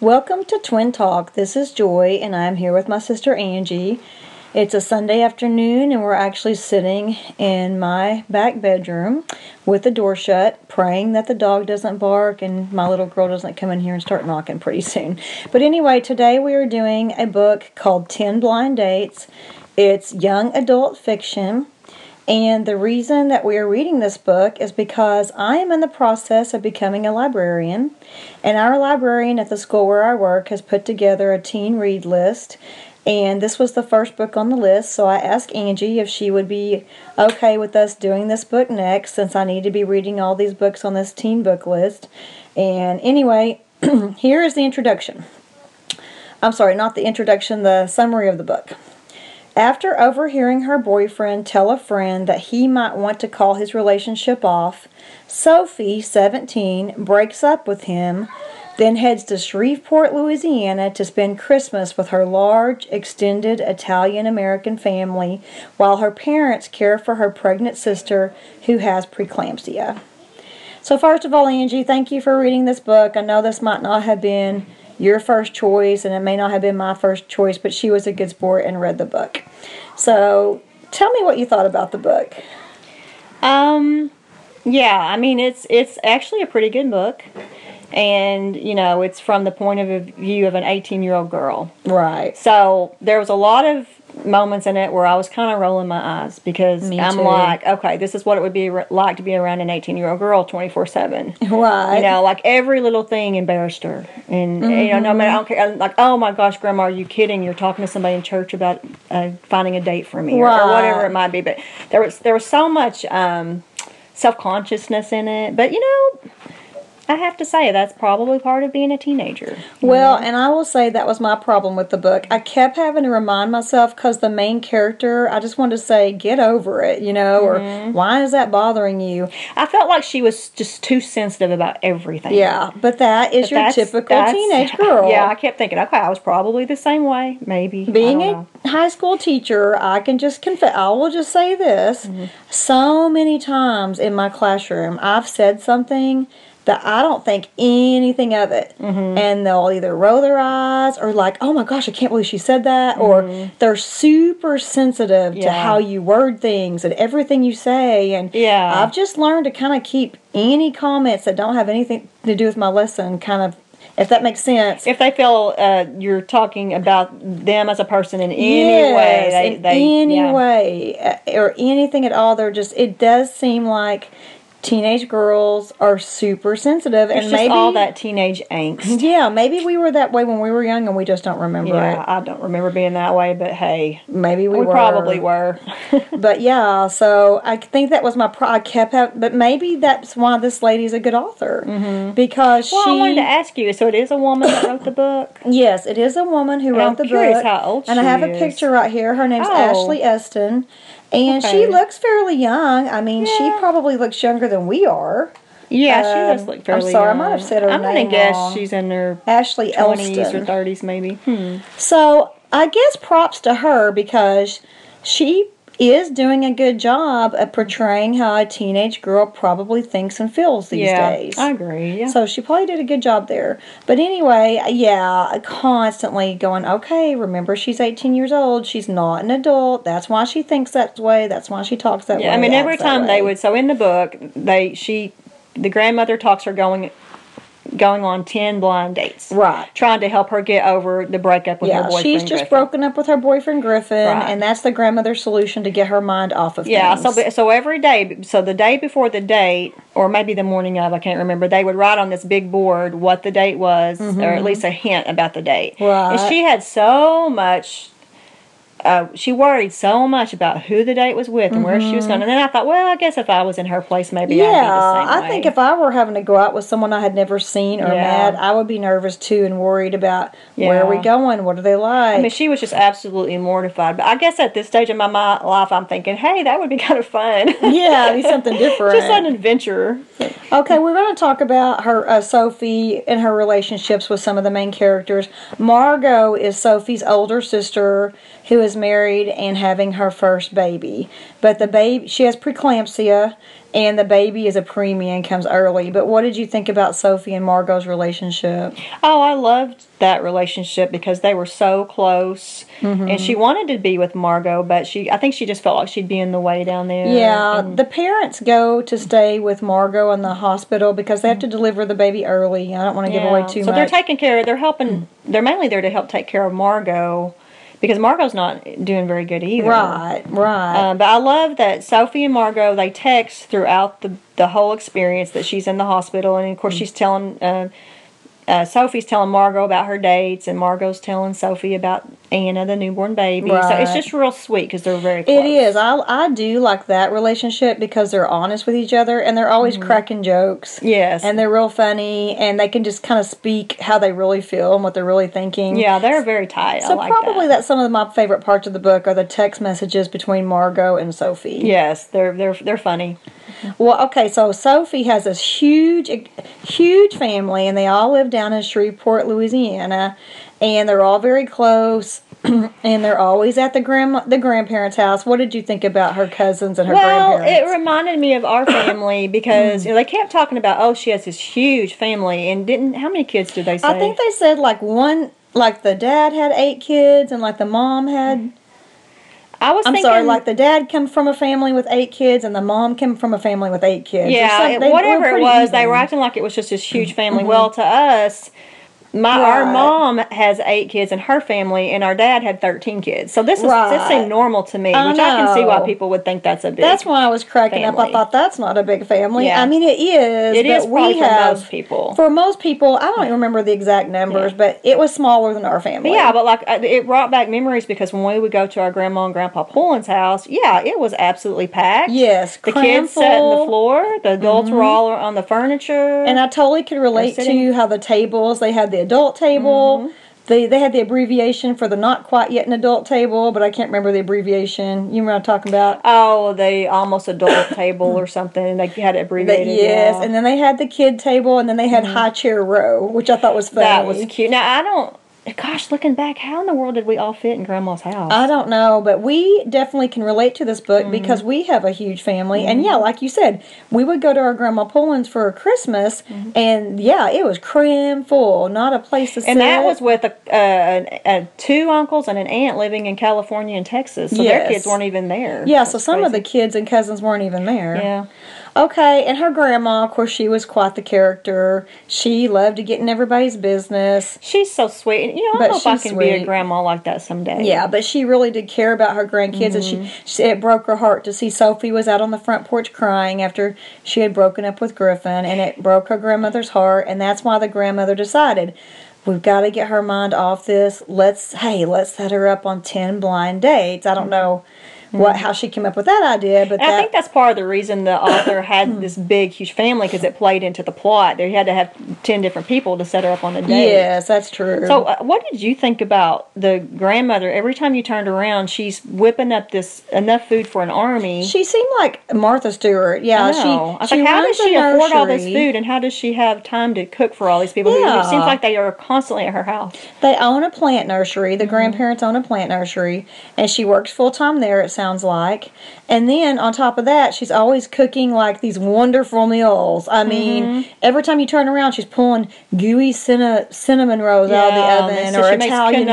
Welcome to Twin Talk. This is Joy, and I'm here with my sister Angie. It's a Sunday afternoon, and we're actually sitting in my back bedroom with the door shut, praying that the dog doesn't bark and my little girl doesn't come in here and start knocking pretty soon. But anyway, today we are doing a book called 10 Blind Dates. It's young adult fiction. And the reason that we are reading this book is because I am in the process of becoming a librarian. And our librarian at the school where I work has put together a teen read list. And this was the first book on the list, so I asked Angie if she would be okay with us doing this book next since I need to be reading all these books on this teen book list. And anyway, here is the introduction. I'm sorry, not the introduction, the summary of the book. After overhearing her boyfriend tell a friend that he might want to call his relationship off, Sophie, 17, breaks up with him, then heads to Shreveport, Louisiana to spend Christmas with her large, extended Italian American family while her parents care for her pregnant sister who has preeclampsia. So, first of all, Angie, thank you for reading this book. I know this might not have been your first choice, and it may not have been my first choice, but she was a good sport and read the book. So, tell me what you thought about the book. Um, yeah, I mean it's it's actually a pretty good book, and you know it's from the point of view of an 18 year old girl. Right. So there was a lot of moments in it where I was kind of rolling my eyes because Me I'm too. like, okay, this is what it would be like to be around an 18 year old girl 24 seven. Right. You know, like every little thing embarrassed her, and you know, no Mm-hmm. matter I don't care. I'm Like, oh my gosh, Grandma, are you kidding? You're talking to somebody in church about uh, finding a date for me, or, or whatever it might be. But there was there was so much um, self consciousness in it. But you know, I have to say that's probably part of being a teenager. Well, and I will say that was my problem with the book. I kept having to remind myself because the main character, I just wanted to say, get over it, you know, or why is that bothering you? I felt like she was just too sensitive about everything. Yeah, but that is But your that's- typical that's- teenage girl. Yeah, I kept thinking, okay, I was probably the same way, maybe. Being a know. high school teacher, I can just confess, I will just say this. Mm-hmm. So many times in my classroom, I've said something that I don't think anything of it. Mm-hmm. And they'll either roll their eyes or, like, oh my gosh, I can't believe she said that. Or they're super sensitive to Mm-hmm. How you word things and everything you say. And Yeah. I've just learned to kind of keep any comments that don't have anything to do with my lesson kind of, if that makes sense. if they feel uh, you're talking about them as a person in any Yes, way, they, in they any yeah. way uh, or anything at all. They're just. It does seem like teenage girls are super sensitive, It's and maybe all that teenage angst. Yeah, maybe we were that way when we were young, and we just don't remember Yeah, it. I don't remember being that way, but hey, Maybe we, we, were. probably were. But yeah, so I think that was my. Pro- I kept having, but maybe that's why this lady's a good author because Mm-hmm. well, she. I wanted to ask you. So it is a woman that wrote the book. Yes, it is a woman who And wrote I'm the curious book. how old and I have a picture right here. Her name's Oh. Ashley Eston. And she looks fairly young. I mean, she probably looks younger than we are. Yeah, she does Um, look I'm fairly. sorry, I might have said her I'm name gonna guess wrong. she's in her Ashley twenties or thirties, maybe. Hmm. So I guess props to her because she is doing a good job at portraying how a teenage girl probably thinks and feels these yeah, days. I agree. Yeah. So she probably did a good job there. But anyway, yeah, constantly going, okay, remember she's 18 years old. She's not an adult. That's why she thinks that way. That's why she talks that way. Yeah, I mean, every time they would. So in the book, they she, the grandmother talks her going, going on ten blind dates, Right. trying to help her get over the breakup with her Yeah, boyfriend. she's just Griffin. broken up with her boyfriend Griffin, Right. and that's the grandmother's solution to get her mind off of Yeah, things. so so every day, so the day before the date, or maybe the morning of, I can't remember. They would write on this big board what the date was, or at least a hint about the date. Mm-hmm. Right. And she had so much. Uh, she worried so much about who the date was with and where she was going. And then I thought, well, I guess if I was in her place, maybe I'd be Mm-hmm. Yeah, I way. think if I were having to go out with someone I had never seen or Yeah. met, I would be nervous too and worried about where are we going, what are they like. I mean, she was just absolutely mortified. But I guess at this stage in my life, I'm thinking, hey, that would be kind of fun. yeah, it'd be something different. just an adventure. Okay, we're going to talk about her uh, Sophie and her relationships with some of the main characters. Margot is Sophie's older sister who is married and having her first baby. But the baby, she has preeclampsia, and the baby is a preemie and comes early. But what did you think about Sophie and Margot's relationship? Oh, I loved that relationship because they were so close, Mm-hmm. and she wanted to be with Margot, but she I think she just felt like she'd be in the way down there. Yeah, and- the parents go to stay with Margot in the hospital because they have to deliver the baby early. I don't want to give away too so much. So they're taking care. Of they're helping. They're mainly there to help take care of Margot because Margot's not doing very good either. right, right. Um, but I love that Sophie and Margot they text throughout the the whole experience that she's in the hospital, and of course Mm. she's telling. Uh, uh, Sophie's telling Margot about her dates, and Margot's telling Sophie about Anna, the newborn baby. So it's just real sweet because they're very close. It is. I I do like that relationship because they're honest with each other and they're always cracking jokes. Yes. And they're real funny and they can just kind of speak how they really feel and what they're really thinking. yeah, they're very tight. So I like probably that. that's some of my favorite parts of the book are the text messages between Margot and Sophie. Yes, they're they're they're funny. Well, okay, so Sophie has this huge, huge family, and they all live down in Shreveport, Louisiana, and they're all very close, and they're always at the grandma, the grandparents' house. What did you think about her cousins and her grandparents? Well, it reminded me of our family because you know, they mm. kept talking about oh she has this huge family and didn't how many kids did they say? I think they said like one, like the dad had eight kids, and like the mom had. Mm. I was I'm thinking, sorry, like the dad came from a family with eight kids, and the mom came from a family with eight kids. Yeah, some- it- they whatever it was, they were acting like it was just this huge family. Mm-hmm. Well, to us, my our mom has eight kids in her family, and our dad had thirteen kids. So this is this Right. seemed normal to me, I which I can see why people would think that's a big. That's why I was cracking up. I thought that's not a big family. Yeah. I mean, it is. it is we for have, most people. For most people, I don't even remember the exact numbers, but it was smaller than our family. Yeah, but like uh, it brought back memories because when we would go to our grandma and grandpa Pullen's house, yeah, it was absolutely packed. yes, the kids sat on the floor. The adults were all on the furniture. And I totally could relate Mm-hmm. to how the tables. They had the adult table. They, they had the abbreviation for the not quite yet an adult table, but I can't remember the abbreviation. You remember what I'm talking about? oh, the almost adult table or something. They had it abbreviated. yes, yeah. Mm-hmm. and then they had the kid table, and then they had high chair row, which I thought was funny. that was cute. Now I don't. Gosh, looking back, how in the world did we all fit in Grandma's house? I don't know, but we definitely can relate to this book Mm-hmm. because we have a huge family. And yeah, like you said, we would go to our grandma Poland's for Christmas, and yeah, it was cram full, not a place to sit. Mm-hmm. and that was with a, uh, a, two uncles and an aunt living in California and Texas, so their kids weren't even there. yeah. So That's some of the kids and cousins weren't even there. yeah. Okay, and her grandma, of course, she was quite the character. She loved to get in everybody's business. She's so sweet. And, you know, I But don't I can be a grandma like that someday. Yeah, but she really did care about her grandkids, and Mm-hmm. she, she it broke her heart to see Sophie was out on the front porch crying after she had broken up with Griffin, and it broke her grandmother's heart, and that's why the grandmother decided we've got to get her mind off this. Let's hey, let's set her up on ten blind dates. I don't know what how she came up with that idea, but Mm-hmm. That I think that's part of the reason the author had this big, huge family because it played into the plot. They had to have ten different people to set her up on a date. yes, that's true. So, uh, what did you think about the grandmother? Every time you turned around, she's whipping up this enough food for an army. she seemed like Martha Stewart. Yeah, I know. I was she like, how does she afford all this food, and how does she have time to cook for all these people? Who, Yeah. it seems like they are constantly at her house. They own a plant nursery. Mm-hmm. The grandparents own a plant nursery, and she works full time there. It sounds like. And then on top of that, she's always cooking like these wonderful meals. I mean, Mm-hmm. every time you turn around, she's pulling gooey cinna- cinnamon rolls out of the oven so or she Italian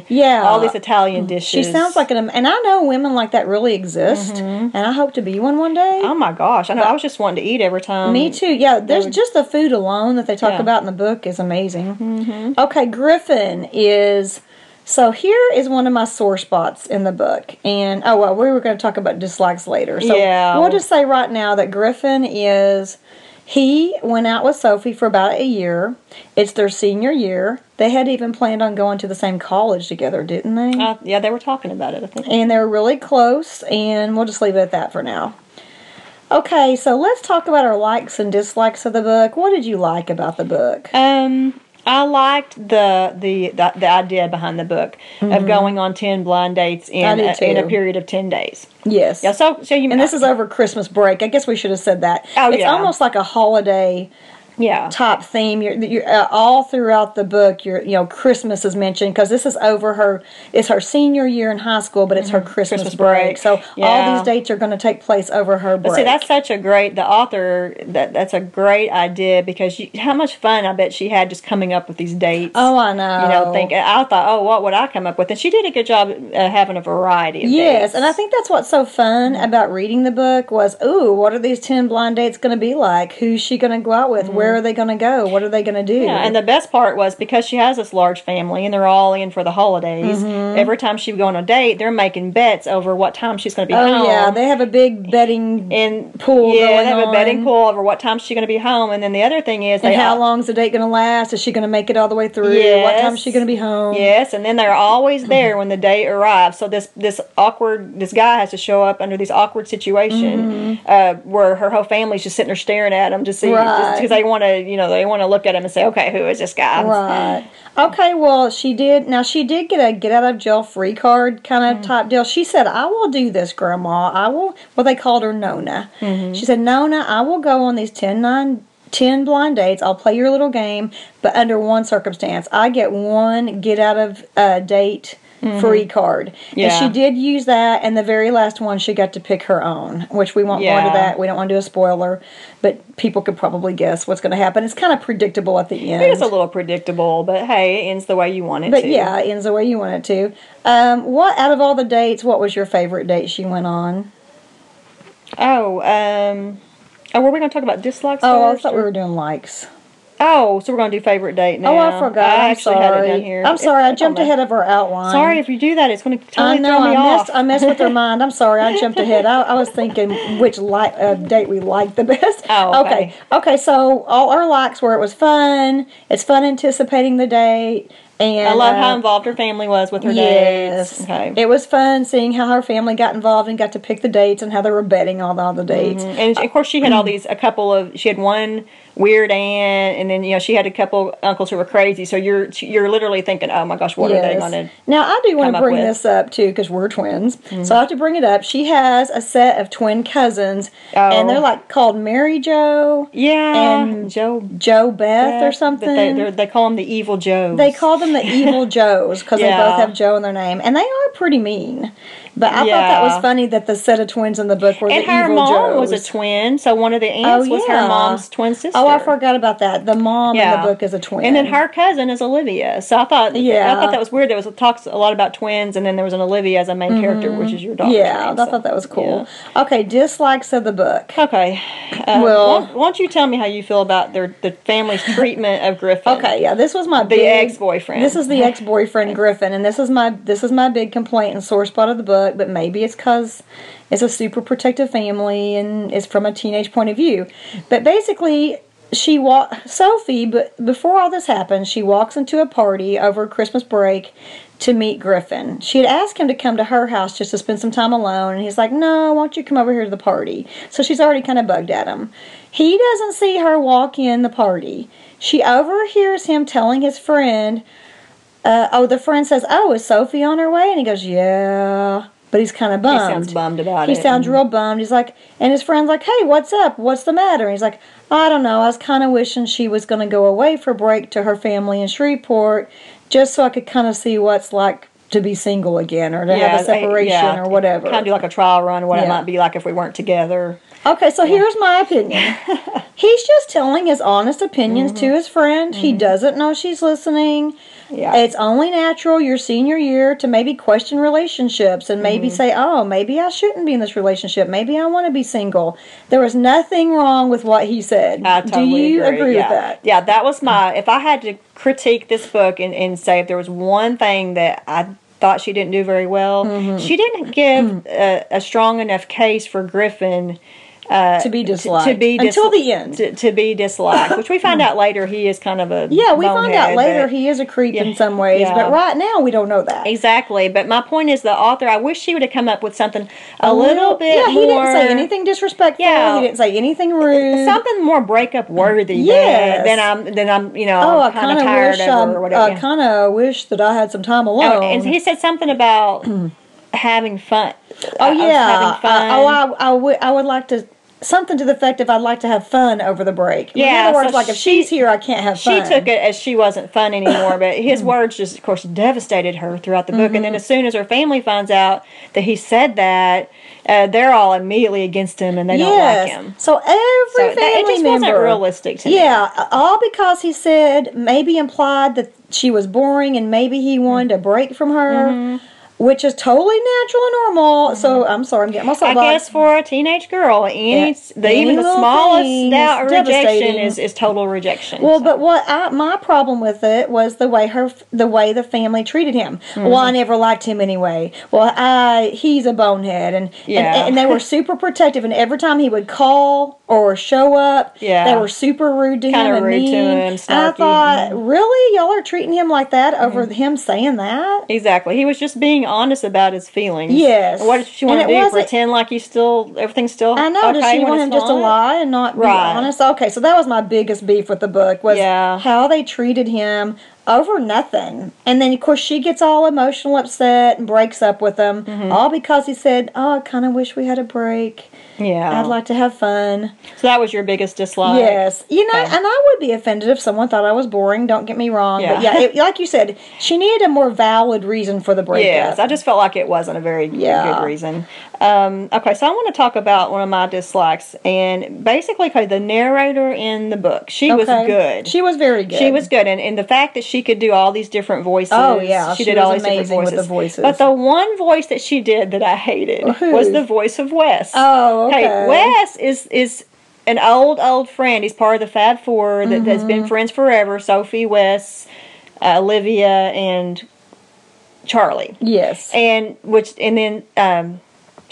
food. yeah, all these Italian dishes. She sounds like an, and I know women like that really exist, Mm-hmm. and I hope to be one one day. Oh my gosh! I know. I was just wanting to eat every time. Me too. Yeah, there's would- just the food alone that they talk Yeah. about in the book is amazing. Mm-hmm. Okay, Griffin is. So here is one of my sore spots in the book, and oh well, we were going to talk about dislikes later. So Yeah. we'll just say right now that Griffin is. He went out with Sophie for about a year. It's their senior year. They had even planned on going to the same college together, didn't they? Uh, yeah, they were talking about it. I think. and they're really close, and we'll just leave it at that for now. Okay, so let's talk about our likes and dislikes of the book. What did you like about the book? Um, I liked the the the, the idea behind the book of going on ten blind dates in Mm-hmm. I a, in a period of ten days. Yes. Yeah. So so you And this is over Christmas break. I guess we should have said that. Oh, it's yeah. almost like a holiday Yeah. top theme. You're, you're uh, all throughout the book. You're, you know, Christmas is mentioned because this is over her. It's her senior year in high school, but it's her Christmas, Mm-hmm. Christmas break. break. So all these dates are going to take place over her break. But see, that's such a great. The author that that's a great idea because you, how much fun I bet she had just coming up with these dates. oh, I know. you know, think I thought, oh, what would I come up with? And she did a good job uh, having a variety of Yes, dates. and I think that's what's so fun Mm-hmm. about reading the book was, ooh, what are these ten blind dates going to be like? Who's she going to go out with? Where are they going to go? What are they going to do? Mm-hmm. Yeah, and the best part was because she has this large family and they're all in for the holidays. Mm-hmm. Every time she would go on a date, they're making bets over what time she's going to be home. oh home. yeah, they have a big betting and pool Yeah, going they have a betting pool over what time she's going to be home. And then the other thing is, And how all- long's the date going to last? Is she going to make it all the way through? What time is she going to be home? Yes, and then they're always there when the date arrives. So this this awkward this guy has to show up under this awkward situation uh, where her whole family's just sitting there staring at him to see Mm-hmm. Right. because they want to you know they want to look at him and say okay who is this guy Right. Okay, well, she did. Now, she did get a get out of jail free card kind of type deal. She said, I will do this, Grandma. I will. Well, they called her Nona. Mm-hmm. She said, Nona, I will go on these 10, 9, 10 blind dates. I'll play your little game, but under one circumstance. I get one get out of uh, date free card. And Mm-hmm. Yeah. she did use that, and the very last one, she got to pick her own, which we won't go into that. We don't want to do a spoiler, but people could probably guess what's going to happen. It's kind of predictable at the end. It is a little predictable, but hey, it ends the way you want it But to. yeah, it ends the way you want it to. Um, what out of all the dates, what was your favorite date she went on? Oh, um, oh, were we going to talk about dislikes? Oh, I first, thought we were doing likes. Oh, so we're going to do favorite date now. Oh, I forgot. I I'm actually sorry. had it down here. I'm sorry. I jumped ahead of our outline. Sorry if you do that. It's going to totally I know. throw me I off. messed. I messed with her mind. I'm sorry. I jumped ahead. I, I was thinking which like uh, date we liked the best. Oh, okay. okay. Okay. So all our likes were it was fun. It's fun anticipating the date. And I love uh, how involved her family was with her Yes. dates. Okay. It was fun seeing how her family got involved and got to pick the dates and how they were betting all the, all the dates. And of course, she had all these, a couple of, she had one weird aunt, and then, you know, she had a couple uncles who were crazy. So you're you're literally thinking, oh my gosh, what are they going to. Now I do want to bring? Mm-hmm. this up too because we're twins, so I have to bring it up. She has a set of twin cousins, Oh. and they're like called Mary Joe, Yeah. And Joe. Joe Beth, or something. They, they're- call them the evil Joes. They call them the evil Joes because they both have Joe in their name, and they are pretty mean. But I thought that was funny that the set of twins in the book were and the her evil mom Joes. was a twin, so one of the aunts was yeah. her mom's twin sister. Oh, I forgot about that. The mom in the book is a twin, And then her cousin is Olivia. So I thought, Yeah. I thought that was weird. There was talks a lot about twins, and then there was an Olivia as a main character, which is your daughter. Mm-hmm. Yeah, I thought that was cool. Okay, dislikes of the book. Okay. Uh, Well- why, why don't you tell me how you feel about their the family's treatment of Griffin? Okay, yeah, this was my The ex-boyfriend. This is the ex-boyfriend Griffin, and this is my this is my big complaint and sore spot of the book. But maybe it's because it's a super protective family and it's from a teenage point of view. But basically, she walk Sophie. But before all this happens, she walks into a party over Christmas break to meet Griffin. She had asked him to come to her house just to spend some time alone, and he's like, "No, why don't you come over here to the party?" So she's already kind of bugged at him. He doesn't see her walk in the party. She overhears him telling his friend, uh, "Oh, the friend says, "Oh, is Sophie on her way?" And he goes, "Yeah." But he's kind of bummed. He sounds bummed about He it. sounds real bummed. He's like, and his friend's like, "Hey, what's up? What's the matter?" And he's like, "I don't know. I was kind of wishing she was going to go away for break to her family in Shreveport, just so I could kind of see what's like to be single again, or to have a separation, yeah, or whatever." Kind of do like a trial run, what Yeah. it might be like if we weren't together. Okay, so here's my opinion. He's just telling his honest opinions Mm-hmm. to his friend. He doesn't know she's listening. Yeah. It's only natural your senior year to maybe question relationships and maybe Mm-hmm. say, oh, maybe I shouldn't be in this relationship. Maybe I want to be single. There was nothing wrong with what he said. I totally Do you agree, yeah. with that? Yeah, that was my. If I had to critique this book and, and say if there was one thing that I thought she didn't do very well, Mm-hmm. she didn't give a, a strong enough case for Griffin. Uh, To be disliked. to be dis- Until the end. to, to be disliked, which we find out later he is kind of a Yeah, we find out later he is a creep Yeah. in some ways, Yeah. but right now we don't know that. Exactly, but my point is the author. I wish she would have come up with something a, little bit Yeah, he more. didn't say anything disrespectful. Yeah. He didn't say anything rude. Something more breakup worthy. Yes. Than, I'm. Than I'm. You know. Oh, I kind of tired wish of um, or whatever. I kind of wish that I had some time alone. Oh, and he said something about having fun. Oh I yeah. having fun. I, oh, I, I would I would like to something to the effect of "I'd like to have fun over the break." Yeah. In other words, so like if she- she's here, I can't have fun. she took it as she wasn't fun anymore, but his words just, of course, devastated her throughout the book. And Mm-hmm. then as soon as her family finds out that he said that, uh, they're all immediately against him and they don't like him. So every So that, family it just member, wasn't realistic to me. Yeah, all because he said maybe implied that she was boring and maybe he wanted a break from her, Mm-hmm. Which is totally natural and normal. So mm-hmm. I'm sorry, I'm getting myself. I guess for a teenage girl, any Yeah, the, any even the smallest doubt rejection is, is total rejection. Well, So- but what I, my problem with it was the way her, the way the family treated him. Mm-hmm. Well, I Mm-hmm. never liked him anyway. Well, I he's a bonehead, and Yeah. and, and they were super protective. And every time he would call or show up, Yeah. they were super rude to Kinda him and rude to mean. him, And I thought, mm-hmm. really, y'all are treating him like that over him saying that? Exactly. He was just being honest about his feelings. Yes. What did she want to do? Pretend like he's still everything's still I know. okay Does she want him just to lie and not be Right. honest? Okay, so that was my biggest beef with the book was Yeah. how they treated him over nothing. And then of course she gets all emotional, upset, and breaks up with him, Mm-hmm. all because he said, "Oh, I kind of wish we had a break. Yeah. I'd like to have fun." so that was your biggest dislike. yes, you know, Okay. and I would be offended if someone thought I was boring. Don't get me wrong, Yeah. but Yeah. it, like you said, she needed a more valid reason for the breakup. Yes, I just felt like it wasn't a very Yeah. good reason. Um, okay, so I want to talk about one of my dislikes, and basically, okay, the narrator in the book, she was good. She was very good. She was good, and, and the fact that she could do all these different voices. Oh, yeah, she, she did all these different voices. the voices. But the one voice that she did that I hated was the voice of Wes. Oh, okay. Wes is is an old old friend. He's part of the Fab Four that, that's Mm-hmm. been friends forever. Sophie, Wes, uh, Olivia, and Charlie Yes. and which and then um,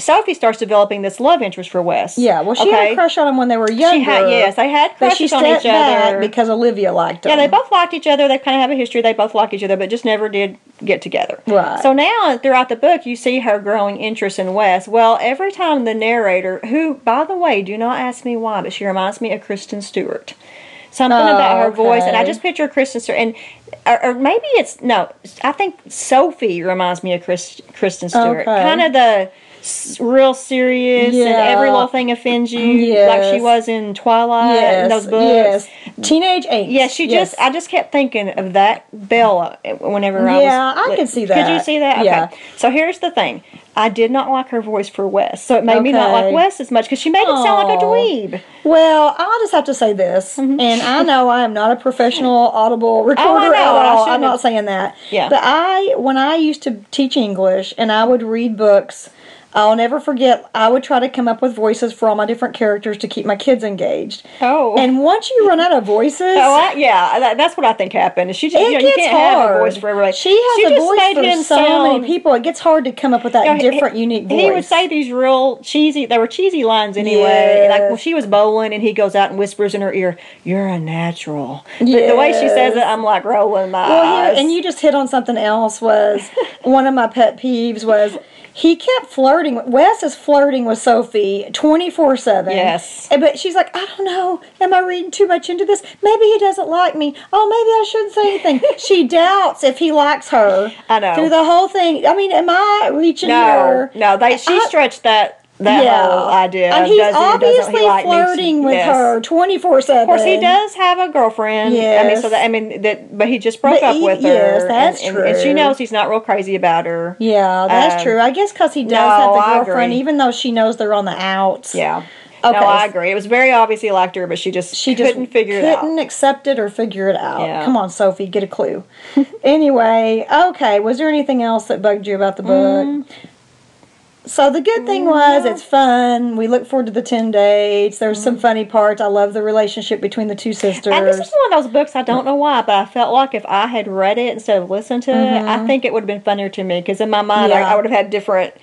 Sophie starts developing this love interest for Wes. yeah. Well, she had a crush on him when they were younger. She had yes, they had crushes on each other. because Olivia liked him. yeah, they both liked each other. They kind of have a history. They both like each other, but just never did get together. Right. So now throughout the book, you see her growing interest in Wes. Well, every time the narrator, who by the way, do not ask me why, but she reminds me of Kristen Stewart. Something Oh, about her voice, and I just picture Kristen Stewart, and or, or maybe it's no. I think Sophie reminds me of Chris, Kristen Stewart. Okay. Kind of the real serious, and every little thing offends you, like she was in Twilight yes, and those books. yes, teenage angst. Yeah, she Yes. just. I just kept thinking of that Bella whenever I was. Yeah, I could see that Could you see that? Okay. Yeah. So here's the thing. I did not like her voice for Wes, so it made me not like Okay. Wes as much because she made it sound like a dweeb. Well, I'll just have to say this, and I know I am not a professional audible recorder Mm-hmm. Oh, at all. I'm shouldn't saying that. Yeah. But I, when I used to teach English, and I would read books. I'll never forget. I would try to come up with voices for all my different characters to keep my kids engaged. Oh. And once you run out of voices, Oh, I, yeah, that, that's what I think happened. She just, it you, know, gets you can't hard. have a voice for everybody. She has she a just voice for so sound, many people. It gets hard to come up with that you know, he- different, unique voice. He would say these real cheesy. They were cheesy lines anyway. Yes. Like when she was bowling, and he goes out and whispers in her ear, "You're a natural." The, the way she says it, I'm like rolling my Well, eyes. here, and you just hit on something else. Was one of my pet peeves was he kept flirting. Wes is flirting with Sophie twenty four seven. Yes. But she's like, I don't know. Am I reading too much into this? Maybe he doesn't like me. Oh, maybe I shouldn't say anything. she doubts if he likes her. I know. Through the whole thing. I mean, am I reaching no, here? no, they she I- stretched that that whole idea. And he's does he obviously he like me? flirting with Yes. her twenty four seven. Of course, he does have a girlfriend. Yeah, I mean, so that I mean that, but he just broke But up he- with her. yes, that's and, and, and she knows he's not real crazy about her. Yeah, that's Um, true. I guess because he does no, have the girlfriend, even though she knows they're on the outs. Yeah. Okay. No, I agree. It was very obvious he liked her, but she just She just couldn't figure it out. couldn't accept it or figure it out. Yeah. Come on, Sophie, get a clue. anyway, okay. Was there anything else that bugged you about the book? Mm. So the good thing was it's mm-hmm. fun. We look forward to the ten dates. There's some mm-hmm. funny parts. I love the relationship between the two sisters. And this is one of those books I don't know why, but I felt like if I had read it instead of listened to it, I mm-hmm. think it would have been funnier to me because in my mind Mm-hmm. Yeah. I, I would have had different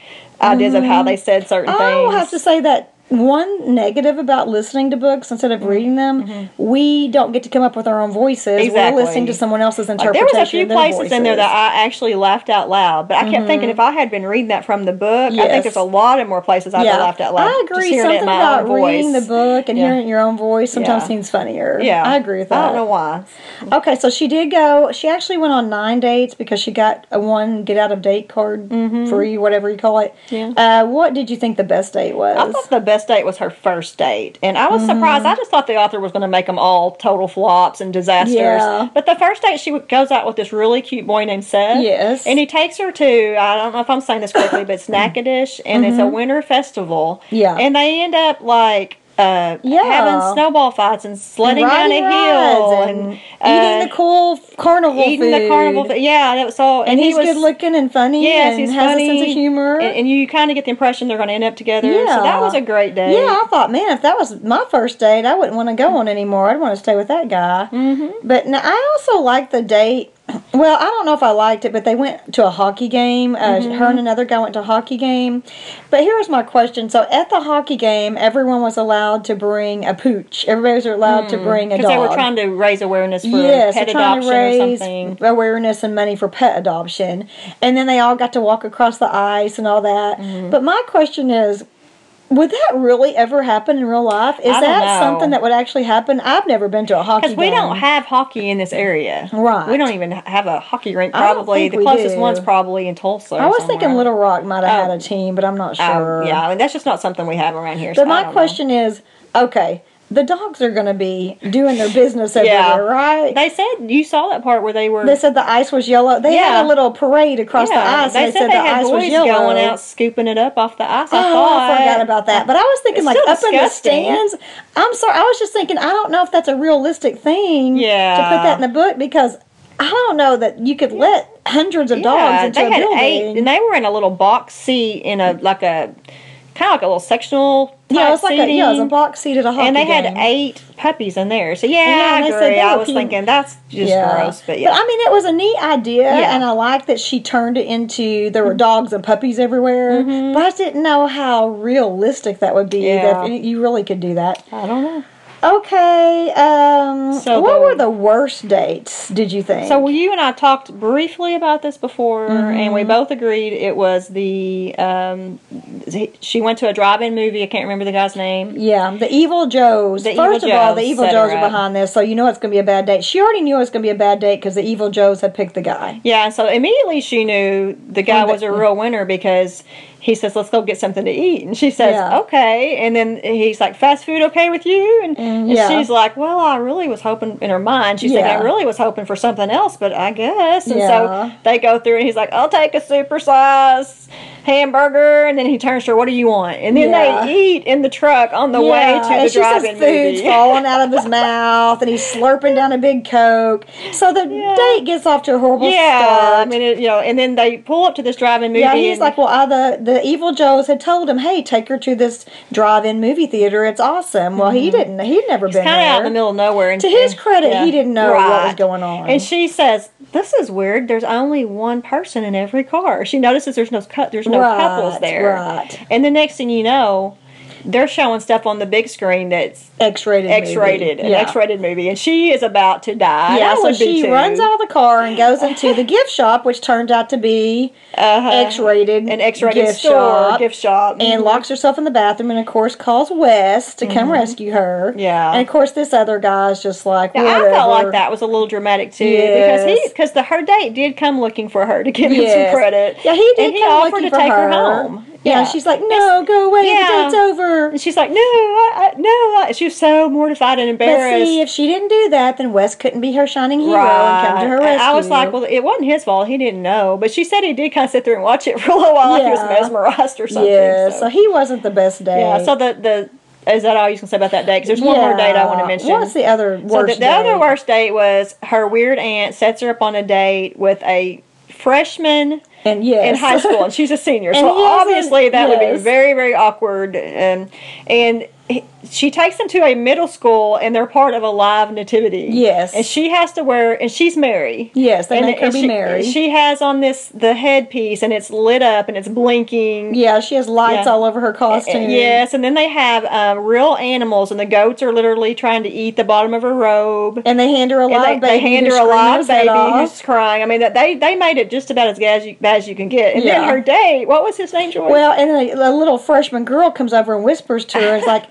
ideas of how they said certain oh, I things. will have to say that one negative about listening to books instead Mm-hmm. of reading them, we don't get to come up with our own voices. Exactly. We're listening to someone else's Like, interpretation. there was a few places in there that I actually laughed out loud, but I kept thinking if I had been reading that from the book, I think there's a lot of more places I'd have laughed out loud. I agree. Something about reading the book and Yeah. hearing your own voice sometimes Yeah. seems funnier. Yeah, I agree with that. I don't know why. Okay, so she did go. She actually went on nine dates because she got a one get out of date card free, whatever you call it. Mm-hmm. Yeah. Uh, what did you think the best date was? I thought the best best date was her first date, and I was surprised. Mm. I just thought the author was going to make them all total flops and disasters. Yeah. But the first date, she goes out with this really cute boy named Seth. Yes. and he takes her to I don't know if I'm saying this correctly, but it's Natchitoches, and it's a mm-hmm. winter festival. Yeah. and they end up like. Uh, Yeah. having snowball fights and sledding down a hill and, eating uh, the cool carnival eating the food. carnival. food. Yeah, that was all. And, And he he's was good looking and funny. Yes, and he's has funny. a sense of humor. and, and you kind of get the impression they're going to end up together. So Yeah. that was a great day. Yeah, I thought, man, if that was my first date, I wouldn't want to go on anymore. I'd want to stay with that guy. Mm-hmm. But now, I also like the date. Well, I don't know if I liked it, but they went to a hockey game. Uh, Mm-hmm. Her and another guy went to a hockey game. But here's my question: So at the hockey game, everyone was allowed to bring a pooch. Everybody was allowed to bring a dog. Mm. they were trying to raise awareness for yes, pet adoption to raise or something. awareness and money for pet adoption. And then they all got to walk across the ice and all that. Mm-hmm. But my question is, would that really ever happen in real life? Is that know. something that would actually happen? I've never been to a hockey Because we game. don't have hockey in this area. Right. We don't even have a hockey rink. Probably the closest do. one's probably in Tulsa. or I was thinking. Little Rock might have Oh. had a oh. team, but I'm not Oh, sure. yeah, I mean, that's just not something we have around here. so But I my don't know. question is, okay, the dogs are going to be doing their business everywhere, Yeah. right? They said you saw that part where they were. They said the ice was yellow. They Yeah. had a little parade across the ice. they and said they they the had ice was boys yellow. going out scooping it up off the ice. I Oh, thought. I forgot about that. But I was thinking, It's like, up in the stands. I'm sorry. I was just thinking, I don't know if that's a realistic thing Yeah. to put that in the book because I don't know that you could let hundreds of dogs Yeah, into they a had building. eight, and they were in a little box seat in a like a kind of like a little sectional. Yeah, it was like a, seating. yeah, it was a box seat at a hockey and they had game. eight puppies in there. So yeah, Yeah, I said I was thinking that's just gross, but yeah. But I mean, it was a neat idea, Yeah. and I like that she turned it into there were dogs and puppies everywhere. But I didn't know how realistic that would be. Mm-hmm. Yeah. That you really could do that. I don't know. Okay. Um, So what the- were the worst dates? Did you think? So you and I talked briefly about this before, and Mm-hmm. we both agreed it was the. Um, she went to a drive-in movie. I can't remember the guy's name. Yeah, the evil Joes. The First Evil of all, the evil Joes are behind this, so you know it's going to be a bad date. She already knew it was going to be a bad date because the evil Joes had picked the guy. Yeah, so immediately she knew the guy was a real winner because he says, "Let's go get something to eat," and she says, Yeah. "Okay," and then he's like, "Fast food okay with you?" And, mm, and yeah. she's like, "Well, I really was hoping." In her mind, she's Yeah. "I really was hoping for something else, but I guess." And so they go through, and he's like, "I'll take a super size hamburger," and then he turns to her, "What do you want?" And then Yeah. they eat in the truck on the way Yeah, to the and she says drive-in food's movie. falling out of his mouth, and he's slurping down a big Coke. So the Yeah. date gets off to a horrible Yeah, start. I mean, it, you know, and then they pull up to this drive-in movie. yeah, he's like, well, the the evil Joes had told him, hey, take her to this drive-in movie theater. It's awesome. Well, he mm-hmm. didn't. He'd never been kind of there. out in the middle of nowhere. And, To his credit, he didn't know what was going on. And she says, "This is weird. There's only one person in every car." She notices there's no cut. there's no Right, couples there. right. And the next thing you know, they're showing stuff on the big screen that's X-rated. X-rated, an Yeah. X-rated movie, and she is about to die. Yeah, so she too. runs out of the car and goes into the gift shop, which turns out to be Uh-huh. X-rated, an X-rated gift store, shop, gift shop, and Mhm. locks herself in the bathroom, and of course calls Wes to come rescue her. Mm-hmm. Yeah. and of course this other guy's just like, whatever. I felt like that was a little dramatic too Yes. because he because the her date did come looking for her to give him some credit. Yeah, he did and he offered to take her, her. home. Yeah, she's like, no, go away, Yeah. the date's over. And she's like, no, I, I, no. I, she was so mortified and embarrassed. But see, if she didn't do that, then Wes couldn't be her shining hero and come to her rescue. I was like, well, it wasn't his fault. He didn't know. But she said he did kind of sit there and watch it for a little while, like he was mesmerized or something. yeah, so. so he wasn't the best date. yeah. So the the is that all you can say about that date? Because there's one more date I want to Yeah. mention. What's the other So worst the, the other worst date was her weird aunt sets her up on a date with a freshman And yes. in high school, and she's a senior. And so obviously that would be very, very awkward. Um, and he- she takes them to a middle school, and they're part of a live nativity. Yes. and she has to wear, and she's Mary. Yes, they and, make her and be she, Mary. She has on this the headpiece, and it's lit up, and it's blinking. yeah, she has lights Yeah. all over her costume. Yes, and then they have um, real animals, and the goats are literally trying to eat the bottom of her robe. And they hand her a And live they, baby. they hand her a live baby off. who's crying. I mean, that they they made it just about as bad as you, bad as you can get. And Yeah. then her date, what was his name, Joy? Well, and a, a little freshman girl comes over and whispers to her, "Is like,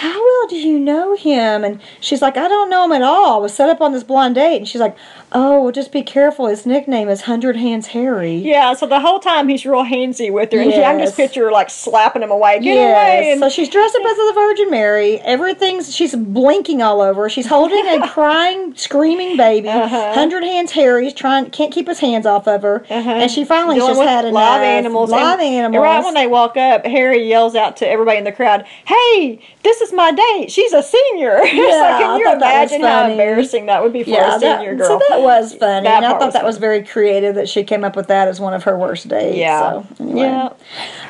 How well do you know him? And she's like, I don't know him at all. I was set up on this blind date. And she's like, Oh, well, just be careful. His nickname is Hundred Hands Harry. Yeah, so the whole time he's real handsy with her, and she, I can just picture her like slapping him away. Get Yes. away! And So she's dressed up as the Virgin Mary. Everything's she's blinking all over. She's holding a crying, screaming baby. Uh-huh. Hundred hands Harry's trying can't keep his hands off of her, Uh-huh. and she finally Dealing just had enough. live animals. Live and, animals. And right when they walk up, Harry yells out to everybody in the crowd, "Hey, this is my date. She's a senior." Yeah, I can you thought that was imagine how embarrassing that would be for yeah, a senior that, girl? so that was funny, That and I thought was that was very creative that she came up with that as one of her worst dates. Yeah. So, anyway. Yeah.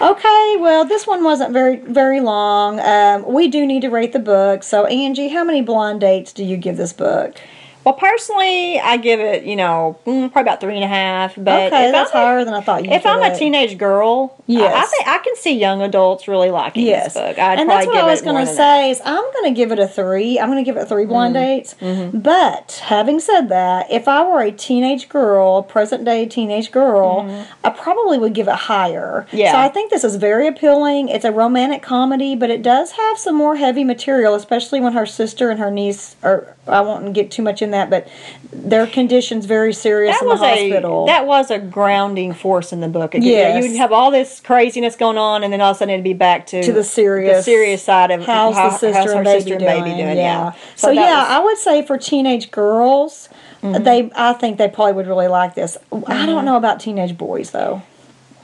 Okay, well, this one wasn't very very long. Um, we do need to rate the book. So, Angie, how many blind dates do you give this book? Well, personally, I give it, you know, mm, probably about three and a half. But okay, that's I'm a- higher than I thought you. If I'm a teenage girl, Yes. I, I think I can see young adults really liking Yes, this book. I'd and that's what I was going to say. Is I'm going to give it a three. I'm going to give it three blind Mm-hmm. dates. But having said that, if I were a teenage girl, present day teenage girl, I probably would give it higher. Mm-hmm. Yeah. So I think this is very appealing. It's a romantic comedy, but it does have some more heavy material, especially when her sister and her niece are. I won't get too much in that, but their condition's very serious That in was the hospital. a that was a grounding force in the book. It, Yes. you would have all this craziness going on, and then all of a sudden it'd be back to to the serious the serious side of how's how, the sister, how's and, baby sister doing? and baby doing. Yeah. So, that yeah, was- Mm-hmm. I would say for teenage girls, they I think they probably would really like this. I don't know about teenage boys though.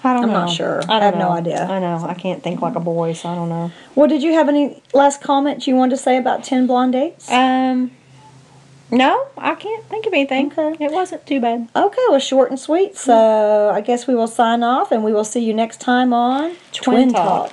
I don't I'm know. not sure. I, I have no idea. I know. I can't think like a boy, so I don't know. Well, did you have any last comments you wanted to say about Ten Blonde Dates? Um, no, I can't think of anything. Okay. It wasn't too bad. okay, well, short and sweet. So I guess we will sign off, and we will see you next time on Twin Talk.